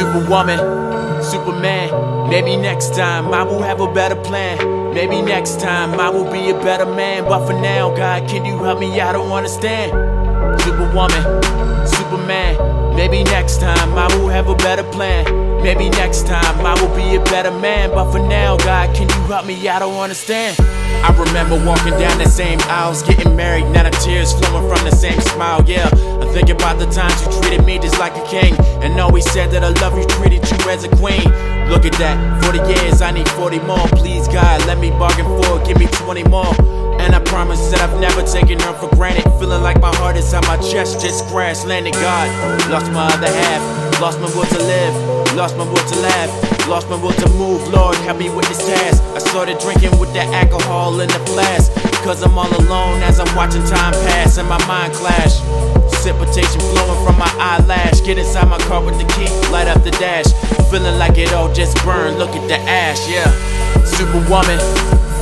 Superwoman, Superman. Maybe next time I will have a better plan. Maybe next time I will be a better man. But for now, God, can you help me? I don't understand. Superwoman, Superman. Maybe next time I will have a better plan. Maybe next time I will be a better man. But for now, God, can you help me? I don't understand. I remember walking down the same aisles, getting married. Now the tears flowing from the same smile. Yeah, I think about the times you treated me just like a king, and always said that I love you, treated you as a queen. Look at that, 40 years, I need 40 more. Please, God, let me bargain for give me 20 more. And I promise that I've never taken her for granted. Feeling like my heart is on my chest, just crash landed. God, lost my other half, lost my will to live, lost my will to laugh. Lost my will to move, Lord, help me with this task. I started drinking with that alcohol in the flask. Cause I'm all alone as I'm watching time pass and my mind clash. Precipitation flowing from my eyelash. Get inside my car with the key, light up the dash. Feeling like it all just burned, look at the ash, yeah. Superwoman,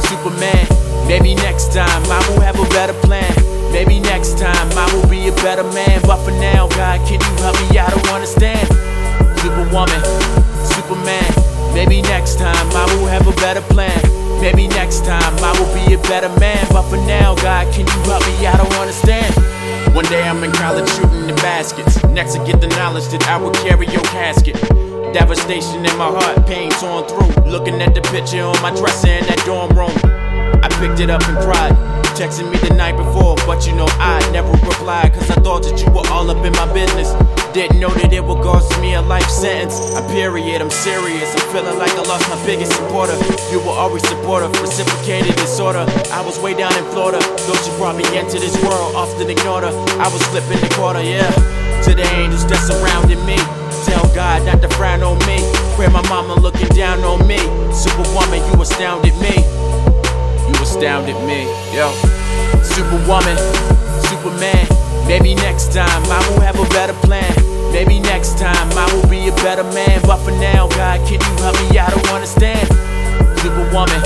Superman. Maybe next time I will have a better plan. Maybe next time I will be a better man. But for now, God, can you help me? I don't understand. Superwoman, Superman. Maybe next time I will have a better plan. Maybe next time I will be a better man. But for now, God, can you help me? I don't understand. One day I'm in college shooting the baskets. Next, I get the knowledge that I will carry your casket. Devastation in my heart, pain torn through. Looking at the picture on my dresser in that dorm room. I picked it up and cried. Texting me the night before, but you know I never replied. Cause I thought that you were all up in my business. Didn't know that it would cost me a life sentence. A period, I'm serious. I'm feeling like I lost my biggest supporter. You were always supportive, reciprocated disorder. I was way down in Florida. Thought you brought me into this world, often ignored her. I was flipping the quarter, yeah. To the angels that surrounded me. Tell God not to frown on me. Pray my mama looking down on me. Superwoman, you astounded me. You astounded me, yo. Superwoman, Superman. Maybe next time I will have a better plan. Maybe next time I will be a better man. But for now, God, can you help me? I don't understand. Superwoman,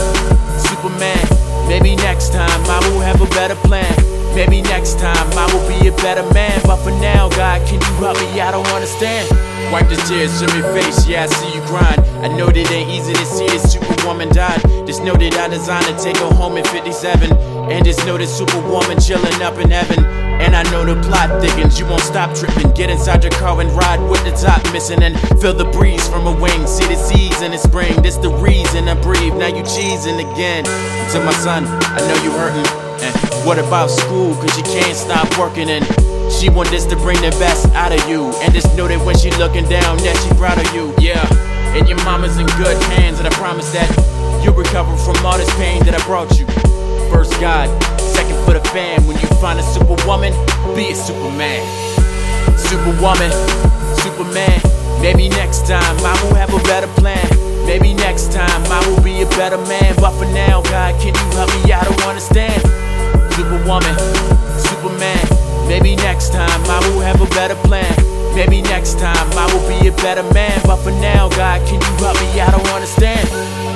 Superman. Maybe next time I will have a better plan. Maybe next time I will be a better man. God, can you help me? I don't understand. Wipe the tears from your face, yeah, I see you grind. I know that ain't easy to see this superwoman died. Just know that I designed to take her home in 57. And just know this superwoman chilling up in heaven. And I know the plot thickens, you won't stop tripping. Get inside your car and ride with the top missing. And feel the breeze from a wing. See the seas in the spring, this the reason I breathe. Now you cheesing again. To my son, I know you hurting. And what about school? Cause you can't stop working and she want this to bring the best out of you. And just know that when she looking down, that she proud of you. Yeah. And your mama's in good hands, and I promise that you'll recover from all this pain that I brought you. First God, second for the fam. When you find a superwoman, be a superman. Superwoman, Superman. Maybe next time I will have a better plan. Maybe next time I will be a better man. But for now, God, can you help me? I don't understand. Superwoman, next time I will have a better plan. Maybe next time I will be a better man. But for now, God, can you help me? I don't understand.